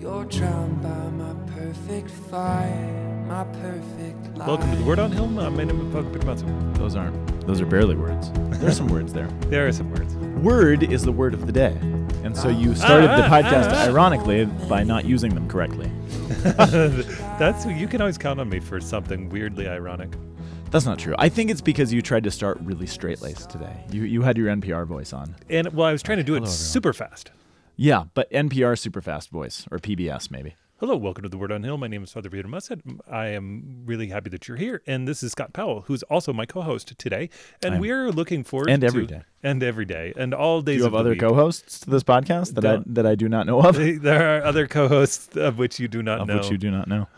You're drowned by my perfect fire, my perfect life. Welcome to the Word on Hill. Uh, my name is Pug Pitamasu. Those aren't. Those are barely words. There's some words there. There are some words. Word is the word of the day, and so you started the Ah, podcast ah, ah. ironically by not using them correctly. That's you can always count on me for something weirdly ironic. That's not true. I think it's because you tried to start really straight laced today. You you had your NPR voice on. And well, I was trying to do it Hello, everyone. super fast. Yeah, but NPR super fast voice or PBS maybe. Hello, welcome to the Word on Hill. My name is Father Peter Mussett. I am really happy that you're here, and this is Scott Powell, who's also my co-host today. And I'm- we are looking forward And to every day. and every day, and all days. Do you have the other week. co-hosts to this podcast that I Don't- that I do not know of? There are other co-hosts of which you do not of know. which you do not know.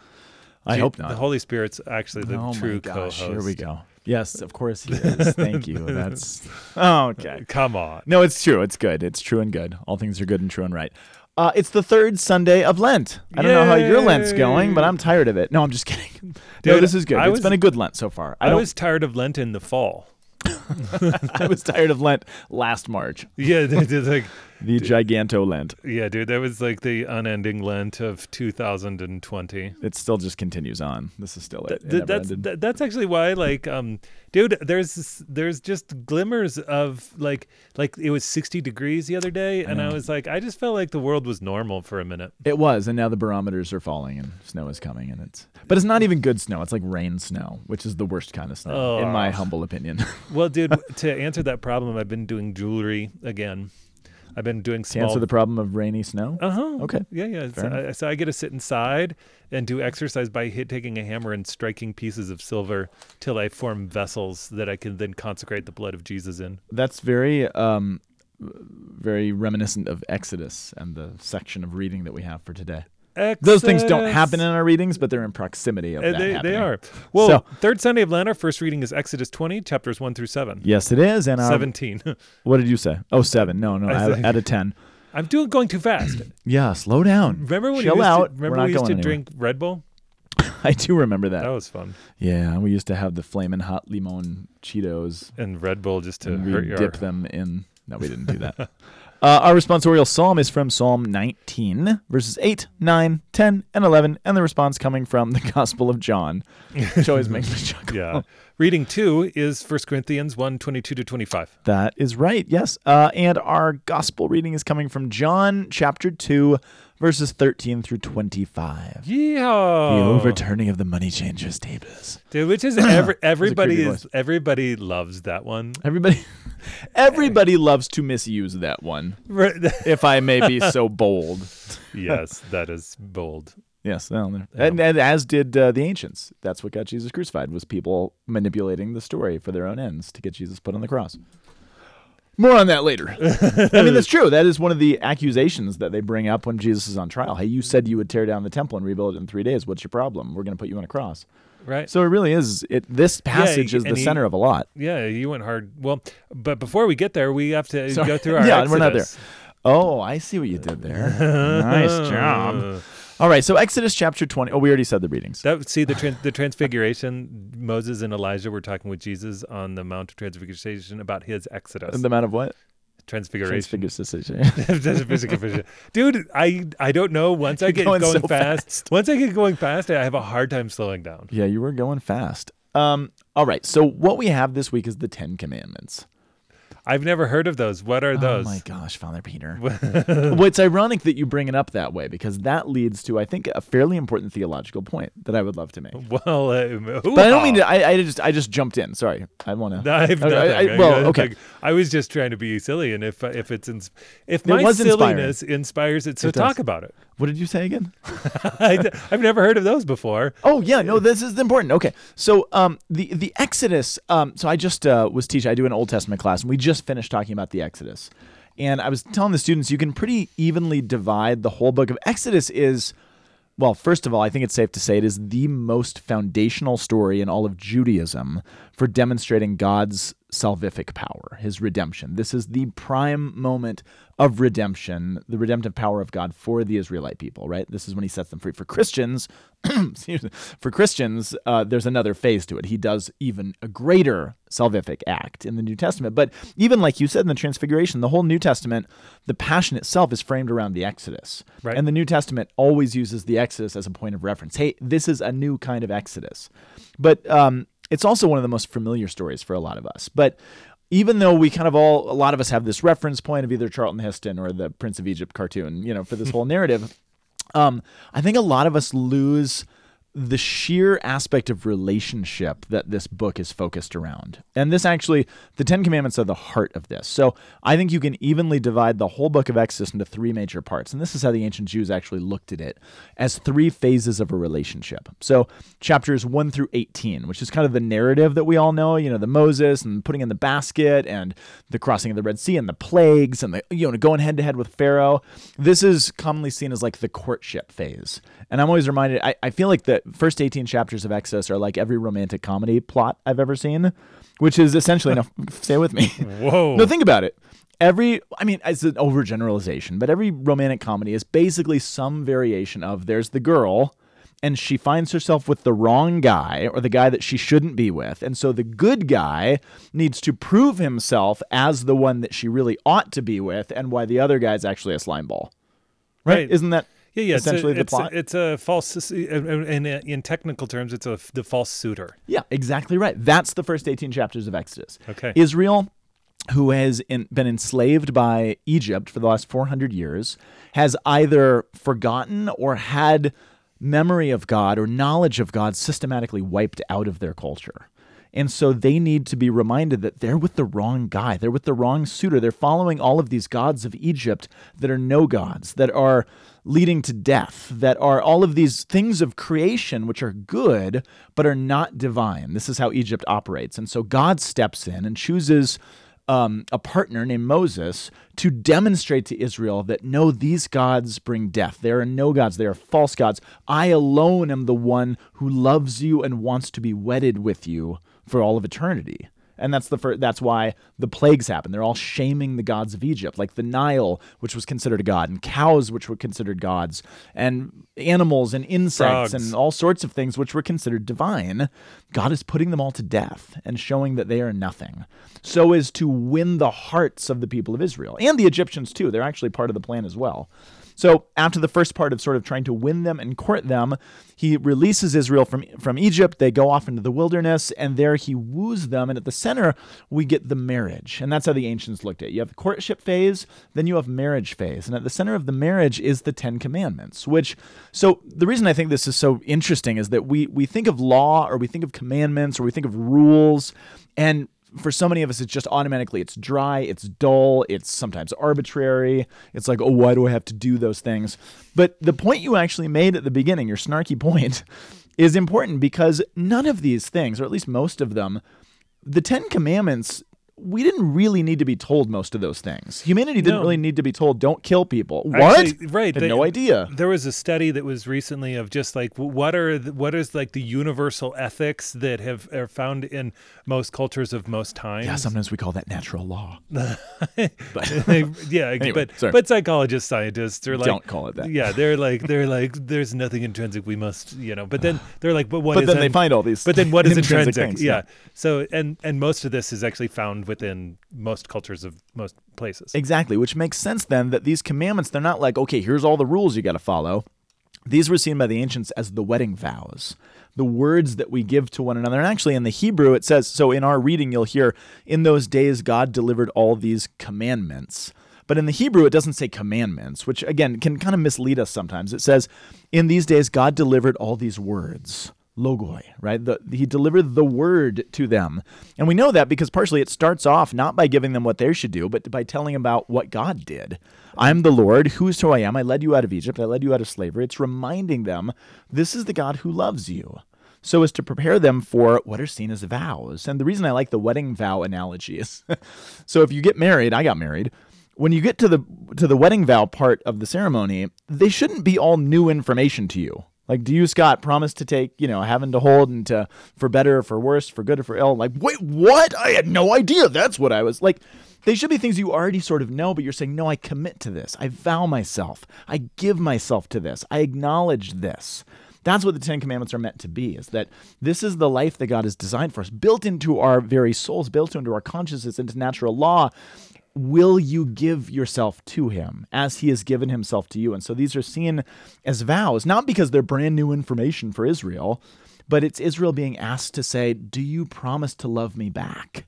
I hope not. The Holy Spirit's actually the oh true gosh, co-host. here we go. Yes, of course he is. Thank you. That's oh, okay. Come on. No, it's true. It's good. It's true and good. All things are good and true and right. Uh, it's the third Sunday of Lent. I don't know how your Lent's going, but I'm tired of it. No, I'm just kidding. no, this is good. I It's was- been a good Lent so far. I, I, was tired of Lent in the fall. I was tired of Lent last March. Yeah, they did like The Giganto Lent. yeah, dude, that was like the unending Lent of 2020. It still just continues on. This is still it. Th- that's that, that's actually why like um dude there's there's just glimmers of like like it was 60 degrees the other day and I know. was like I just felt like the world was normal for a minute. It was, and now the barometers are falling, and snow is coming, and it's. But it's not even good snow. It's like rain snow, which is the worst kind of snow, in my Oh. humble opinion. Well, dude, to answer that problem I've been doing jewelry again. I've been doing to small answer the problem of rainy snow. Uh-huh. Okay. Yeah, yeah. So I, so I get to sit inside and do exercise by hit, taking a hammer and striking pieces of silver till I form vessels that I can then consecrate the blood of Jesus in. That's very, um, very reminiscent of Exodus and the section of reading that we have for today. Those things don't happen in our readings, but they're in proximity of Uh, that they, happening. they are. Well, So- third Sunday of Lent, our first reading is Exodus 20, chapters 1 through 7. Yes, it is. And our, 17. what did you say? Oh, seven. No, no, I out, out of ten. I'm doing going too fast. Yeah, slow down. Remember when Chill we used out. to, remember we used to anywhere. drink Red Bull? I do remember that. That was fun. Yeah, we used to have the flamin' hot limon Cheetos And Red Bull just to and hurt your dip them in. No, we didn't do that. Uh, our responsorial psalm is from Psalm 19, verses 8, 9, 10, and 11, and the response coming from the Gospel of John, which always makes me chuckle. Yeah. Reading 2 is 1 Corinthians 1, 22 to 25. That is right, yes. Uh, and our Gospel reading is coming from John chapter 2, verses 13 through 25. Yeah. The overturning of the money changers' tables. Dude, which is every, everybody is voice. everybody loves that one. Everybody, everybody loves to misuse that one, if I may be so bold. yes, that is bold. Yes, well, and, and as did uh, the ancients. That's what got Jesus crucified was people manipulating the story for their own ends to get Jesus put on the cross. More on that later. I mean, that's true. That is one of the accusations that they bring up when Jesus is on trial. Hey, you said you would tear down the temple and rebuild it in three days. What's your problem? We're going to put you on a cross. Right? So it really is. It this passage is the he- center of a lot. yeah, you went hard. Well, but before we get there, we have to Sorry. go through our Yeah, we're not there. Oh, I see what you did there. nice job. All right, so Exodus chapter twenty. Oh, we already said the readings. That see the tran the transfiguration. Moses and Elijah were talking with Jesus on the Mount of Transfiguration about his Exodus. the Mount of what? transfiguration. Transfiguration. Transfiguration. Dude, I I don't know. Once I You're get going going, so fast, fast. once I get going fast, I have a hard time slowing down. Yeah, you were going fast. Um, all right. So what we have this week is the Ten Commandments. I've never heard of those. What are those? Oh my gosh, Father Peter. well, it's ironic that you bring it up that way because that leads to, I think, a fairly important theological point that I would love to make. Well, uh, But I don't mean to. I, I just, I just jumped in. Sorry. I want to. I've nothing. I- well, okay. like, I was just trying to be silly, and if if it's ins- if It my inspiring. silliness inspires it, so It talk about it. What did you say again? I, have never heard of those before. Oh yeah, no, this is important. Okay, so um, the the Exodus. Um, so I just uh, was teaching. I do an Old Testament class, and we just finished talking about the Exodus. And I was telling the students, you can pretty evenly divide the whole book of Exodus. Is well, first of all, I think it's safe to say it is the most foundational story in all of Judaism for demonstrating God's salvific power, his redemption. This is the prime moment of redemption, the redemptive power of God for the Israelite people, right? This is when he sets them free. For Christians, for Christians, uh, there's another phase to it. He does even a greater salvific act in the New Testament. But even like you said in the Transfiguration, the whole New Testament, the passion itself is framed around the Exodus. Right. And the New Testament always uses the Exodus as a point of reference. Hey, this is a new kind of Exodus. But um, it's also one of the most familiar stories for a lot of us. But even though we kind of all, a lot of us have this reference point of either Charlton Heston or the Prince of Egypt cartoon, you know, for this whole narrative, um, I think a lot of us lose the sheer aspect of relationship that this book is focused around. And this actually, the Ten Commandments are the heart of this. So I think you can evenly divide the whole book of Exodus into three major parts. And this is how the ancient Jews actually looked at it as three phases of a relationship. So chapters 1 through 18, which is kind of the narrative that we all know, you know, the Moses and putting in the basket and the crossing of the Red Sea and the plagues and the, you know, going head to head with Pharaoh. This is commonly seen as like the courtship phase. And I'm always reminded, I, I feel like the first 18 chapters of Exodus are like every romantic comedy plot I've ever seen, which is essentially, no, stay with me. Whoa. No, think about it. Every, I mean, it's an overgeneralization, but every romantic comedy is basically some variation of there's the girl and she finds herself with the wrong guy or the guy that she shouldn't be with. And so the good guy needs to prove himself as the one that she really ought to be with and why the other guy's actually a slime ball. Right? Right. Isn't that yeah, yeah. essentially it's the a, plot? It's a, it's a false. In, in technical terms, it's a the false suitor. Yeah, exactly right. That's the first 18 chapters of Exodus. Okay. Israel, who has in, been enslaved by Egypt for the last 400 years, has either forgotten or had memory of God or knowledge of God systematically wiped out of their culture. And so they need to be reminded that they're with the wrong guy. They're with the wrong suitor. They're following all of these gods of Egypt that are no gods, that are leading to death, that are all of these things of creation which are good, but are not divine. This is how Egypt operates. And so God steps in and chooses um, a partner named Moses to demonstrate to Israel that no, these gods bring death. There are no gods, they are false gods. I alone am the one who loves you and wants to be wedded with you for all of eternity. And that's the fir- that's why the plagues happen. They're all shaming the gods of Egypt, like the Nile, which was considered a god, and cows, which were considered gods, and animals and insects Frogs. and all sorts of things which were considered divine. God is putting them all to death and showing that they are nothing, so as to win the hearts of the people of Israel and the Egyptians too. They're actually part of the plan as well. So after the first part of sort of trying to win them and court them, he releases Israel from from Egypt. They go off into the wilderness, and there he woos them. And at the center, we get the marriage, and that's how the ancients looked at. it. You have the courtship phase, then you have marriage phase, and at the center of the marriage is the Ten Commandments. Which, so the reason I think this is so interesting is that we we think of law, or we think of commandments, or we think of rules, and for so many of us, it's just automatically it's dry, it's dull, it's sometimes arbitrary. It's like, oh, why do I have to do those things? But the point you actually made at the beginning, your snarky point, is important because none of these things, or at least most of them, the Ten Commandments, we didn't really need to be told most of those things. Humanity didn't No. really need to be told, don't kill people. What? Actually, right. They- no idea. There was a study that was recently of just like what are the, what is like the universal ethics that have are found in most cultures of most times. Yeah, sometimes we call that natural law. yeah, Anyway, but sorry. but psychologists, scientists are like Don't call it that. Yeah, they're like they're like there's nothing intrinsic. We must, you know. But then they're like, but what But then they find all these But then what is intrinsic intrinsic? things, yeah. yeah. So and and most of this is actually found within most cultures of most places. Exactly, which makes sense then that these commandments, they're not like, okay, here's all the rules you got to follow. These were seen by the ancients as the wedding vows, the words that we give to one another. And actually, in the Hebrew, it says so in our reading, you'll hear, in those days, God delivered all these commandments. But in the Hebrew, it doesn't say commandments, which again can kind of mislead us sometimes. It says, in these days, God delivered all these words. Logoi, right? The, he delivered the word to them. And we know that because partially it starts off not by giving them what they should do, but by telling them about what God did. I'm the Lord, who's who I am. I led you out of Egypt, I led you out of slavery. It's reminding them this is the God who loves you. So as to prepare them for what are seen as vows. And the reason I like the wedding vow analogy is so if you get married, I got married. When you get to the to the wedding vow part of the ceremony, they shouldn't be all new information to you. Like, do you, Scott, promise to take, you know, having to hold and to for better or for worse, for good or for ill? Like, wait, what? I had no idea. That's what I was like. They should be things you already sort of know, but you're saying, no, I commit to this. I vow myself. I give myself to this. I acknowledge this. That's what the Ten Commandments are meant to be, is that this is the life that God has designed for us, built into our very souls, built into our consciousness, into natural law. Will you give yourself to him as he has given himself to you? And so these are seen as vows, not because they're brand new information for Israel, but it's Israel being asked to say, Do you promise to love me back?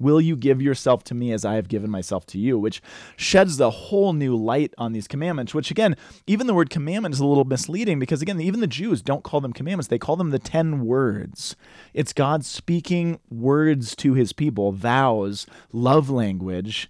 Will you give yourself to me as I have given myself to you? Which sheds the whole new light on these commandments, which again, even the word commandment is a little misleading because again, even the Jews don't call them commandments. They call them the 10 words. It's God speaking words to his people, vows, love language,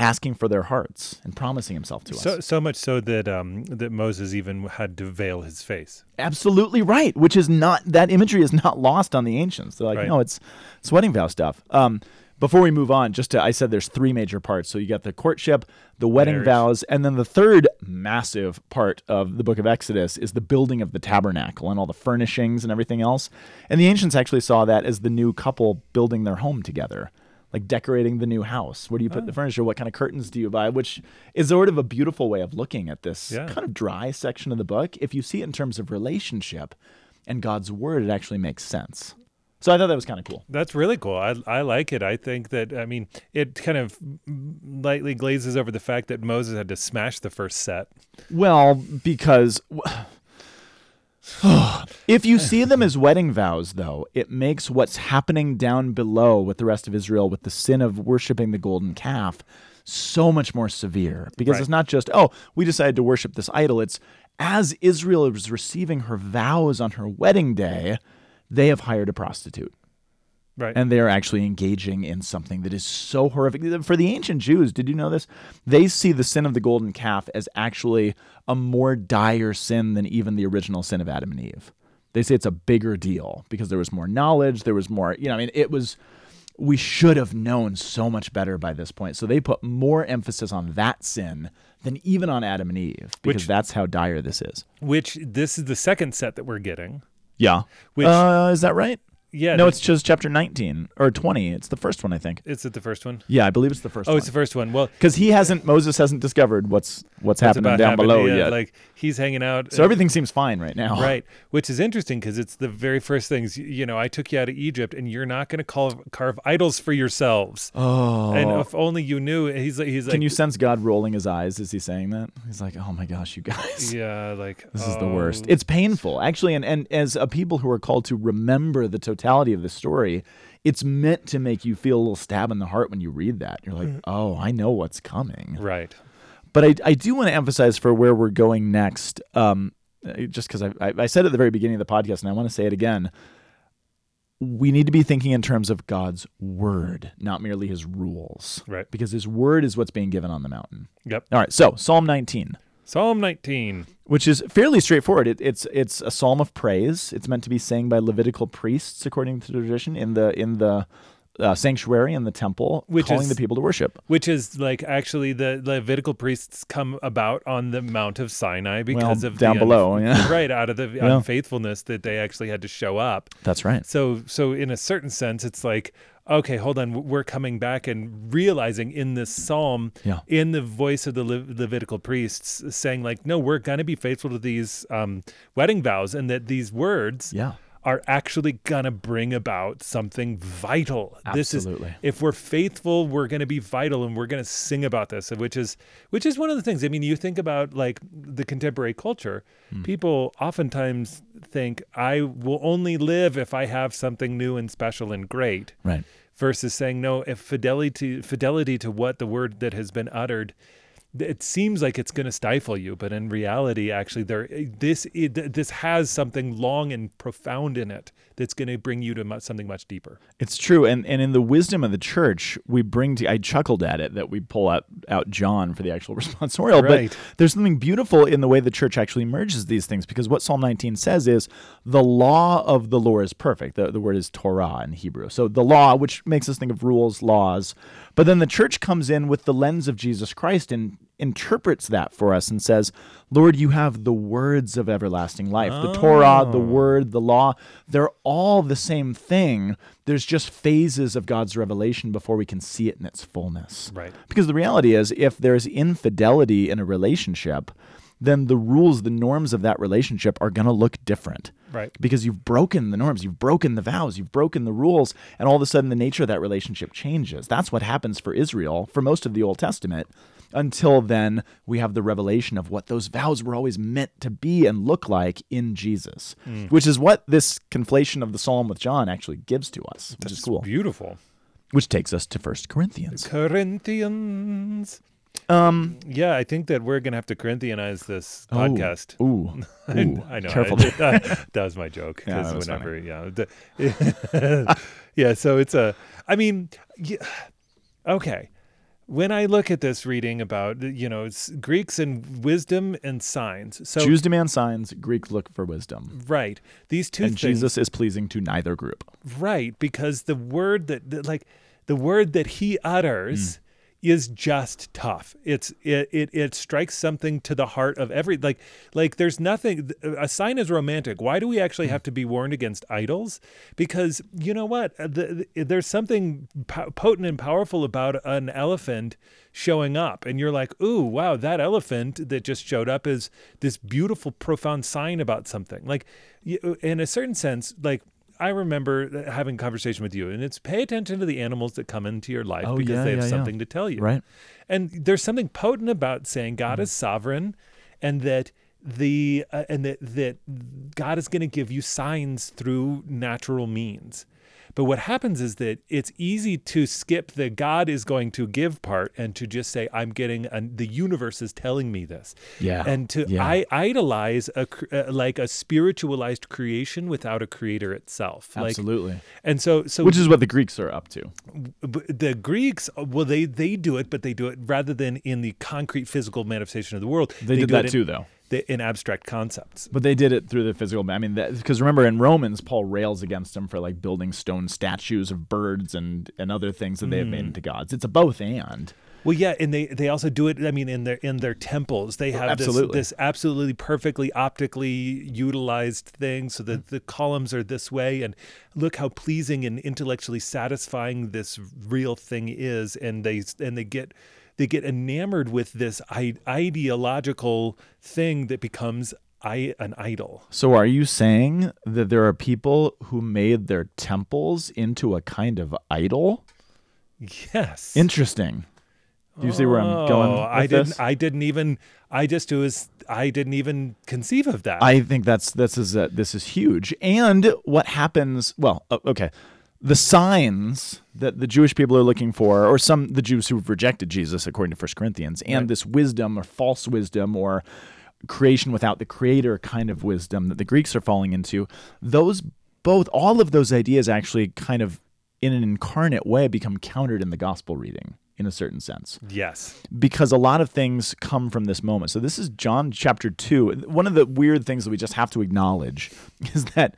asking for their hearts and promising himself to So us. so much so that um that Moses even had to veil his face. Absolutely right, which is not that imagery is not lost on the ancients. They're like, Right. no, it's it's wedding vow stuff. Um, before we move on, just to, I said there's three major parts. So you got the courtship, the wedding Marriage. vows, and then the third massive part of the book of Exodus is the building of the tabernacle and all the furnishings and everything else. And the ancients actually saw that as the new couple building their home together. Like decorating the new house. Where do you Oh. put the ah. furniture? What kind of curtains do you buy? Which is sort of a beautiful way of looking at this Yeah. kind of dry section of the book. If you see it in terms of relationship and God's word, it actually makes sense. So I thought that was kind of cool. That's really cool. I I like it. I think that I mean it kind of lightly glazes over the fact that Moses had to smash the first set. Well, because if you see them as wedding vows, though, it makes what's happening down below with the rest of Israel with the sin of worshiping the golden calf so much more severe. Because Right. it's not just, oh, we decided to worship this idol. It's as Israel is receiving her vows on her wedding day, they have hired a prostitute. Right. and they are actually engaging in something that is so horrific. For the ancient Jews, did you know this? They see the sin of the golden calf as actually a more dire sin than even the original sin of Adam and Eve. They say it's a bigger deal because there was more knowledge, there was more, you know, I mean, it was we should have known so much better by this point. So they put more emphasis on that sin than even on Adam and Eve because Which- that's how dire this is. Which this is the second set that we're getting. Yeah. Which uh, is that right? Yeah, no, it's just chapter 19 or 20. It's the first one, I think. is it the first one? Yeah, I believe it's the first Oh, one. it's the first one. Well, because he hasn't Moses hasn't discovered what's what's happening about down happened, below yeah, yet. Like he's hanging out. so everything seems fine right now. Right, which is interesting because it's the very first things. y- You know, I took you out of Egypt, and you're not going to carve, carve idols for yourselves. Oh. And if only you knew. He's like, he's like, Can you sense God rolling his eyes as he's saying that? He's like, "Oh my gosh, you guys, Yeah, like this is the oh. worst." oh, It's painful, actually, and and as a people who are called to remember the totality of the story, it's meant to make you feel a little stab in the heart when you read that. You're like, "Oh, I know what's coming." right. But I, I do want to emphasize for where we're going next, um, just because I, I, I said at the very beginning of the podcast, and I want to say it again. We need to be thinking in terms of God's word, not merely his rules. Right. Because his word is what's being given on the mountain. Yep. All right, so Psalm 19, Psalm 19. which is fairly straightforward. It, it's it's a psalm of praise. It's meant to be sang by Levitical priests, according to tradition, in the in the uh, sanctuary in the temple, Which calling is- the people to worship. Which is like actually the Levitical priests come about on the Mount of Sinai because of down the un- below, yeah. right out of the Yeah. unfaithfulness that they actually had to show up. That's right. So so in a certain sense, it's like okay, hold on, we're coming back and realizing in this psalm, Yeah. in the voice of the Le- Levitical priests, saying like, no, we're gonna be faithful to these um, wedding vows, and that these words Yeah. Are actually gonna bring about something vital. This Absolutely. is if we're faithful, we're gonna be vital, and we're gonna sing about this, which is which is one of the things. I mean, you think about like the contemporary culture. Hmm. People oftentimes think I will only live if I have something new and special and great Right. versus saying no if fidelity to fidelity to what the word that has been uttered it seems like it's going to stifle you but in reality actually there eh, this it, this has something long and profound in it that's going to bring you to something much deeper It's true, and and in the wisdom of the church, we bring to. I chuckled at it that we pull out out John for the actual responsorial, Right. but there's something beautiful in the way the church actually merges these things because what Psalm 19 says is the law of the Lord is perfect. The, the word is Torah in Hebrew, so the law, which makes us think of rules, laws, but then the church comes in with the lens of Jesus Christ and interprets that for us and says, Lord, you have the words of everlasting life. The Torah, the Oh. word, the law, they're all the same thing. There's just phases of God's revelation before we can see it in its fullness. Right. Because the reality is, if there's infidelity in a relationship, then the rules, the norms of that relationship are going to look different. Right. Because you've broken the norms, you've broken the vows, you've broken the rules, and all of a sudden the nature of that relationship changes. That's what happens for Israel for most of the Old Testament. Until then, we have the revelation of what those vows were always meant to be and look like in Jesus, which is what this conflation of the psalm with John actually gives to us, which is cool. beautiful. Which takes us to First Corinthians. Corinthians. Um, Yeah, I think that we're gonna have to Corinthianize this oh, podcast. Ooh, I, ooh, I know. Careful. I- that was my joke. Yeah, Because that whenever, yeah, yeah. So it's a. I mean, yeah, okay. When I look at this reading about you know it's Greeks and wisdom and signs, so Jews demand signs, Greeks look for wisdom. right these two And things, Jesus is pleasing to neither group. right because the word that, that like the word that he utters mm. Is just tough. It's it, it it strikes something to the heart of every like like there's nothing a sign is romantic. Why do we actually have to be warned against idols? Because you know what? Uh, the, the- there's something po- potent and powerful about an elephant showing up and you're like ooh wow that elephant that just showed up is this beautiful profound sign about something. Like in a certain sense like I remember having a conversation with you, and it's pay attention to the animals that come into your life Oh, because yeah, they have yeah, yeah. something to tell you. Right. And there's something potent about saying God Mm-hmm. is sovereign, and that the uh, and that that God is going to give you signs through natural means. But what happens is that it's easy to skip the God is going to give part and to just say I'm getting a, the universe is telling me this. Yeah, And to yeah. I idolize a uh, like a spiritualized creation without a creator itself. Like, Absolutely. and so so Which is what the Greeks are up to. the Greeks, well, they they do it, but they do it rather than in the concrete physical manifestation of the world. They, did do that it too, though. The- in abstract concepts. But they did it through the physical. I mean, because remember in Romans, Paul rails against them for like building stone statues of birds and and other things that they have made mm. into gods. It's a both and. Well, yeah, and they they also do it. I mean, in their in their temples, they have absolutely. this this absolutely perfectly optically utilized thing, so that mm. the columns are this way, and look how pleasing and intellectually satisfying this real thing is, and they and they get they get enamored with this ideological thing that becomes I, an idol. So are you saying that there are people who made their temples into a kind of idol? Yes. Interesting. Do you see where I'm going? Oh, I didn't. this? I didn't even. I just was. I didn't even conceive of that. I think that's this is uh, this is huge. And what happens? Well, okay, the signs that the Jewish people are looking for, or some the Jews who've rejected Jesus, according to First Corinthians, and Right. this wisdom or false wisdom or creation without the creator kind of wisdom that the Greeks are falling into, those both all of those ideas actually kind of in an incarnate way become countered in the gospel reading in a certain sense yes. because a lot of things come from this moment. So this is John chapter two. One of the weird things that we just have to acknowledge is that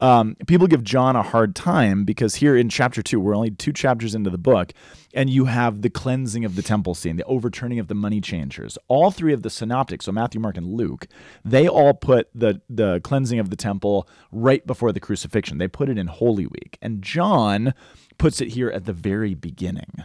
um, people give John a hard time because here in chapter two, we're only two chapters into the book, and you have the cleansing of the temple scene, the overturning of the money changers. All three of the synoptics, so Matthew, Mark, and Luke, they all put the the cleansing of the temple right before the crucifixion. They put it in Holy Week, and John puts it here at the very beginning.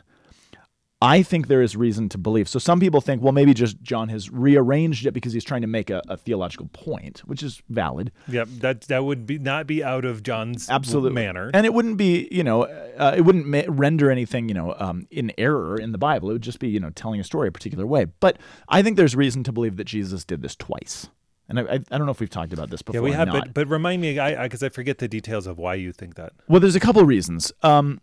I think there is reason to believe. So some people think, well, maybe just John has rearranged it because he's trying to make a, a theological point, which is valid. Yep. That that would be not be out of John's Absolutely. manner. And it wouldn't be, you know, uh, it wouldn't ma- render anything, you know, um, in error in the Bible. It would just be, you know, telling a story a particular way. But I think there's reason to believe that Jesus did this twice. And I, I, I don't know if we've talked about this before. yeah, we have. But but remind me, I because I, forget the details of why you think that. Well, there's a couple reasons. Um,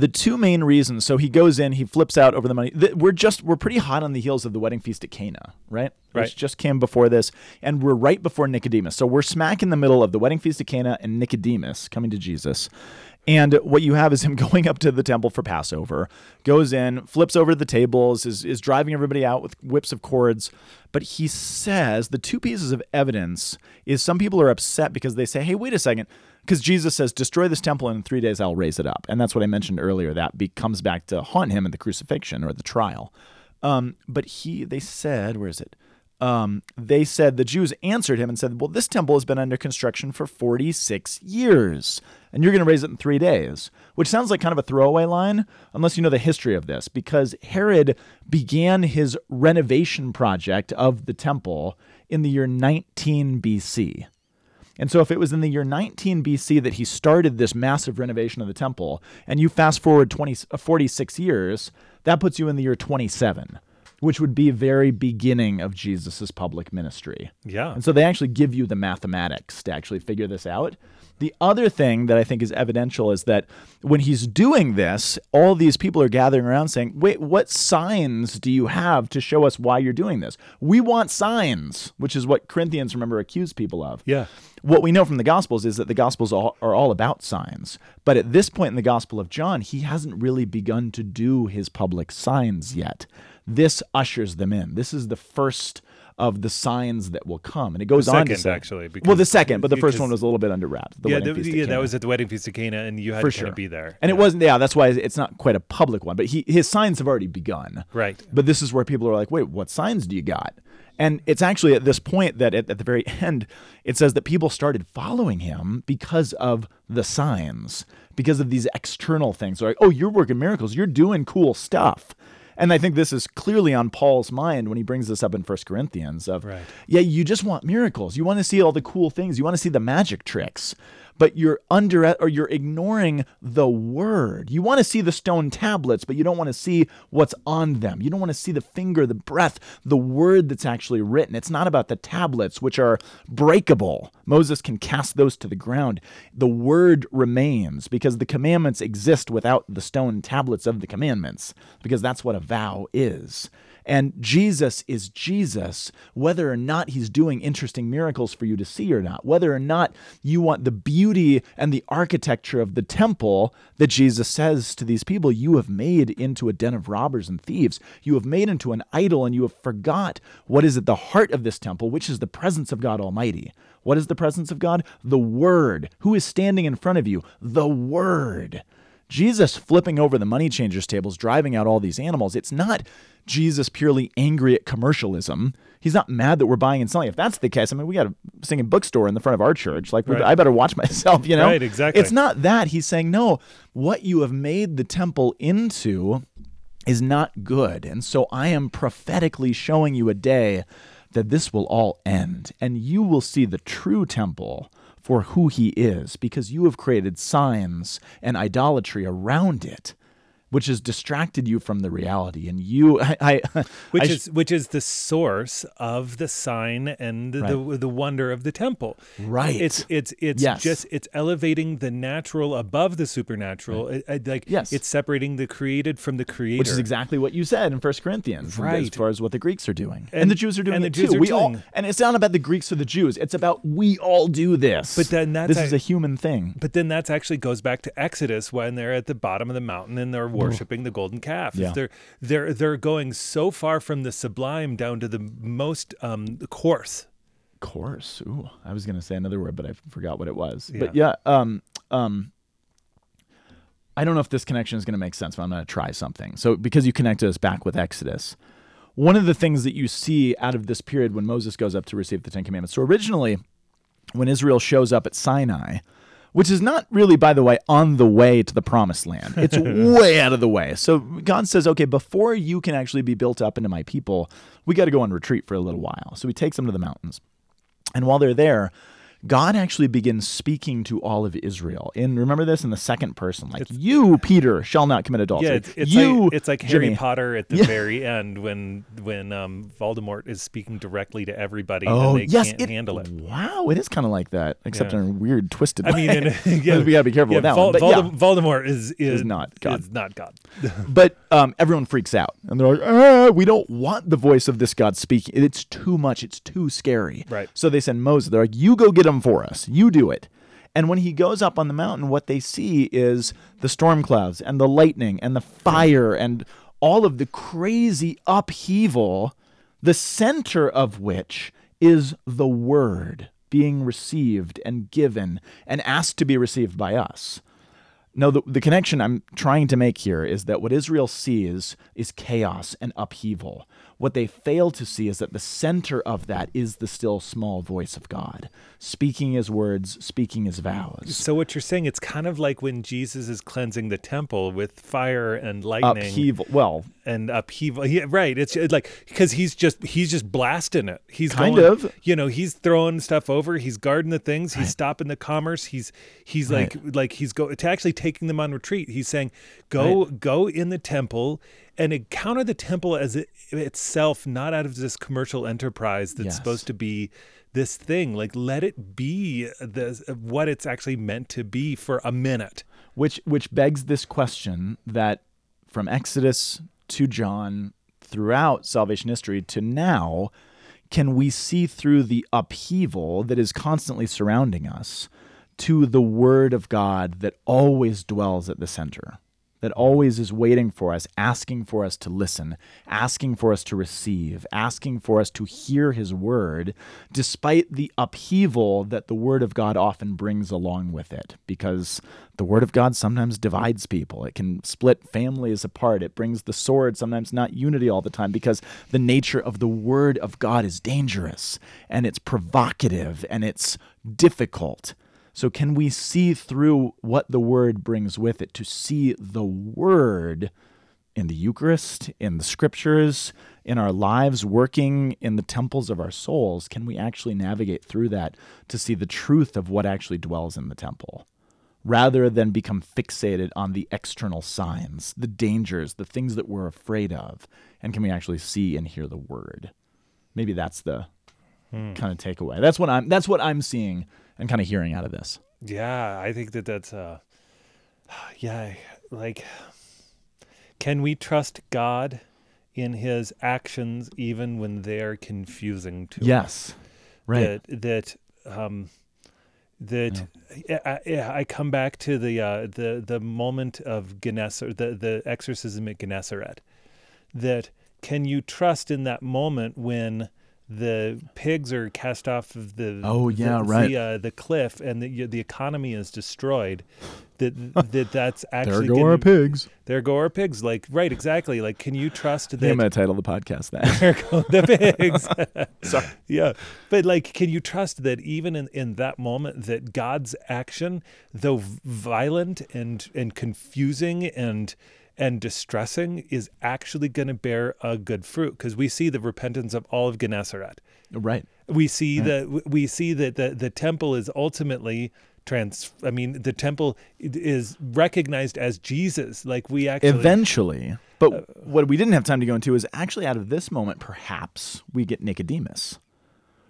the two main reasons. So he goes in, he flips out over the money. We're just we're pretty hot on the heels of the wedding feast at Cana, right? Right. Which just came before this, and we're right before Nicodemus. So we're smack in the middle of the wedding feast at Cana and Nicodemus coming to Jesus. And what you have is him going up to the temple for Passover, goes in, flips over the tables, is, is driving everybody out with whips of cords. But he says the two pieces of evidence is some people are upset because they say, hey, wait a second. Because Jesus says, destroy this temple and in three days I'll raise it up. And that's what I mentioned earlier. That comes back to haunt him at the crucifixion or the trial. Um, but he, they said, where is it? Um, they said the Jews answered him and said, "Well, this temple has been under construction for 46 years, and you're going to raise it in three days." Which sounds like kind of a throwaway line, unless you know the history of this, because Herod began his renovation project of the temple in the year 19 BC. And so, if it was in the year 19 BC that he started this massive renovation of the temple, and you fast forward 20, uh, 46 years, that puts you in the year 27, which would be very beginning of Jesus' public ministry. Yeah. And so they actually give you the mathematics to actually figure this out. The other thing that I think is evidential is that when he's doing this, all these people are gathering around saying, Wait, what signs do you have to show us why you're doing this? We want signs, which is what Corinthians, remember, accused people of. Yeah. What we know from the Gospels is that the Gospels are all about signs. But at this point in the Gospel of John, he hasn't really begun to do his public signs yet. This ushers them in. This is the first of the signs that will come. And it goes The on to second, say, actually, well, the second, but the first one was a little bit under wraps. The yeah, the- yeah, that was at the wedding feast of Cana, and you had for to sure be there. And it wasn't. Yeah, that's why it's not quite a public one. But he his signs have already begun. Right. But this is where people are like, wait, what signs do you got? And it's actually at this point that at, at the very end, it says that people started following him because of the signs, because of these external things. They're like, oh, you're working miracles, you're doing cool stuff. And I think this is clearly on Paul's mind when he brings this up in First Corinthians of Right. yeah, you just want miracles. You want to see all the cool things. You want to see the magic tricks. But you're under or you're ignoring the word. You want to see the stone tablets, but you don't want to see what's on them. You don't want to see the finger, the breath, the word that's actually written. It's not about the tablets, which are breakable. Moses can cast those to the ground. The word remains because the commandments exist without the stone tablets of the commandments, because that's what a vow is. And Jesus is Jesus, whether or not he's doing interesting miracles for you to see or not, whether or not you want the beauty and the architecture of the temple that Jesus says to these people, you have made into a den of robbers and thieves. You have made into an idol and you have forgot what is at the heart of this temple, which is the presence of God Almighty. What is the presence of God? The Word. Who is standing in front of you? The Word. Jesus flipping over the money changers tables, driving out all these animals, it's not Jesus purely angry at commercialism. He's not mad that we're buying and selling. If that's the case, I mean, we got a singing bookstore in the front of our church. Like, Right. I better watch myself, you know? Right, exactly. It's not that. He's saying, no, what you have made the temple into is not good. And so I am prophetically showing you a day that this will all end and you will see the true temple for who he is because you have created signs and idolatry around it which has distracted you from the reality and you i, I which I- is which is the source of the sign and the the wonder of the temple. Right. It's it's it's Yes. just it's elevating the natural above the supernatural. It- it- uh, uh, like Yes. it's separating the created from the creator. which is exactly what you said in First Corinthians, right? as far as what the Greeks are doing, and, And- the Jews are doing and it the Jews too. are we all, and it's not about the Greeks or the Jews; it's about we all do this. But then that's this a- is a human thing. But then that's actually goes back to Exodus when they're at the bottom of the mountain and they're worshiping the golden calf. Yeah. They're they're they're going so far from the sublime down to the most um, coarse. course. Ooh, I was going to say another word, but I forgot what it was. Yeah. But yeah, um, um, I don't know if this connection is going to make sense, but I'm going to try something. So, because you connected us back with Exodus, one of the things that you see out of this period when Moses goes up to receive the Ten Commandments. So, originally, when Israel shows up at Sinai, which is not really, by the way, on the way to the promised land. It's way out of the way. So God says, okay, before you can actually be built up into my people, we got to go on retreat for a little while. So he takes them to the mountains. And while they're there, God actually begins speaking to all of Israel. And remember this in the second person, like you, Peter, shall not commit adultery. Yeah, it's, it's you, like it's like Harry Potter at the Yeah. very end when when um, Voldemort is speaking directly to everybody Oh and they yes, can't handle it. Wow, it is kind of like that, except Yeah. in a weird, twisted I mean, and, yeah, we gotta be careful yeah, with that Vol- one. But Voldem-. Voldemort is, is Is not God. Is not God. But um, everyone freaks out, and they're like, ah, "We don't want the voice of this God speaking. It's too much. It's too scary." Right. So they send Moses. They're like, "You go get him for us. You do it." And when he goes up on the mountain, what they see is the storm clouds and the lightning and the fire and all of the crazy upheaval, the center of which is the word being received and given and asked to be received by us No, the, the connection I'm trying to make here is that what Israel sees is chaos and upheaval. What they fail to see is that the center of that is the still small voice of God, speaking his words, speaking his vows. So what you're saying, it's kind of like when Jesus is cleansing the temple with fire and lightning. Upheaval. Well, and upheaval. Yeah, right. It's like because he's just he's just blasting it. He's Kind going, of. You know, he's throwing stuff over. He's guarding the things. He's stopping the commerce. He's he's like like he's go to actually taking them on retreat. He's saying, go go in the temple and encounter the temple as it, itself, not out of this commercial enterprise that's Yes. supposed to be this thing. Like let it be the what it's actually meant to be for a minute. which which begs this question that from Exodus to John throughout salvation history to now can we see through the upheaval that is constantly surrounding us to the word of God that always dwells at the center that always is waiting for us asking for us to listen asking for us to receive asking for us to hear his word despite the upheaval that the word of God often brings along with it because the word of God sometimes divides people. It can split families apart. It brings the sword, sometimes not unity all the time, because the nature of the word of God is dangerous and it's provocative and it's difficult. So, can we see through what the word brings with it to see the word in the Eucharist, in the scriptures, in our lives, working in the temples of our souls? Can we actually navigate through that to see the truth of what actually dwells in the temple? rather than become fixated on the external signs, the dangers, the things that we're afraid of? And can we actually see and hear the word? Maybe that's the hmm. kind of takeaway. That's what I'm that's what I'm seeing and kind of hearing out of this. Yeah, I think that that's uh yeah, like can we trust God in his actions even when they're confusing to us? Yes. Right. That that um that I, I, I come back to the uh, the the moment of Gennesaret, the the exorcism at Gennesaret. That can you trust in that moment when the pigs are cast off of the Oh, yeah, the, right. uh, the cliff and the the economy is destroyed that that that's actually there go our gonna- pigs. there go our pigs like right exactly like can you trust think I'm to title the podcast that. there go the pigs. Sorry. Yeah. But like, can you trust that even in, in that moment that God's action, though violent and and confusing and and distressing, is actually going to bear a good fruit? Because we see the repentance of all of Gennesaret. right. We see that we see that the, the temple is ultimately trans I mean the temple is recognized as Jesus like we actually Eventually. Uh, but what we didn't have time to go into is actually out of this moment, perhaps we get Nicodemus,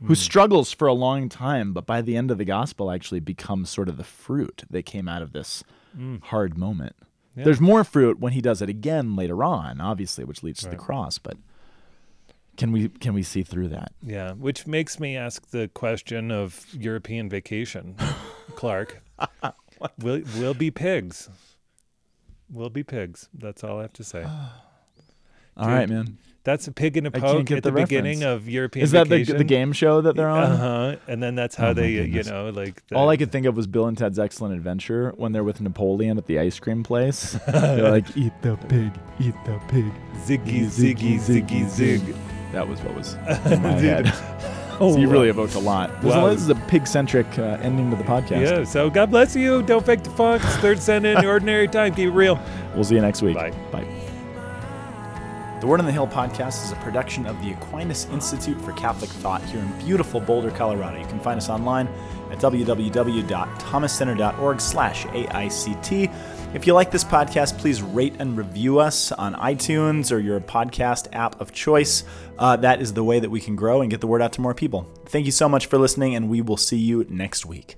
who hmm. struggles for a long time, but by the end of the gospel actually becomes sort of the fruit that came out of this hmm. hard moment. There's more fruit when he does it again later on, obviously, which leads to the cross. But can we can we see through that? Yeah, which makes me ask the question of European vacation, Clark. will will be pigs. We'll be pigs. That's all I have to say. All right, man. That's a pig in a poke at the, the beginning of European Is that the, the game show that they're on? Uh huh. And then that's how Oh, they, you know, like. The, All I could think of was Bill and Ted's Excellent Adventure when they're with Napoleon at the ice cream place. they're like, "Eat the pig, eat the pig." ziggy ziggy ziggy zig. That was what was in my Dude. head. Oh, so you really evoked a lot. This, Wow. this is a pig-centric uh, ending to the podcast. Yeah. So God bless you. Don't fake the funk. It's third Sunday, in ordinary time. Keep it real. We'll see you next week. Bye. Bye. The Word on the Hill podcast is a production of the Aquinas Institute for Catholic Thought here in beautiful Boulder, Colorado. You can find us online at www.thomascenter.org slash AICT. If you like this podcast, please rate and review us on iTunes or your podcast app of choice. Uh, that is the way that we can grow and get the word out to more people. Thank you so much for listening, and we will see you next week.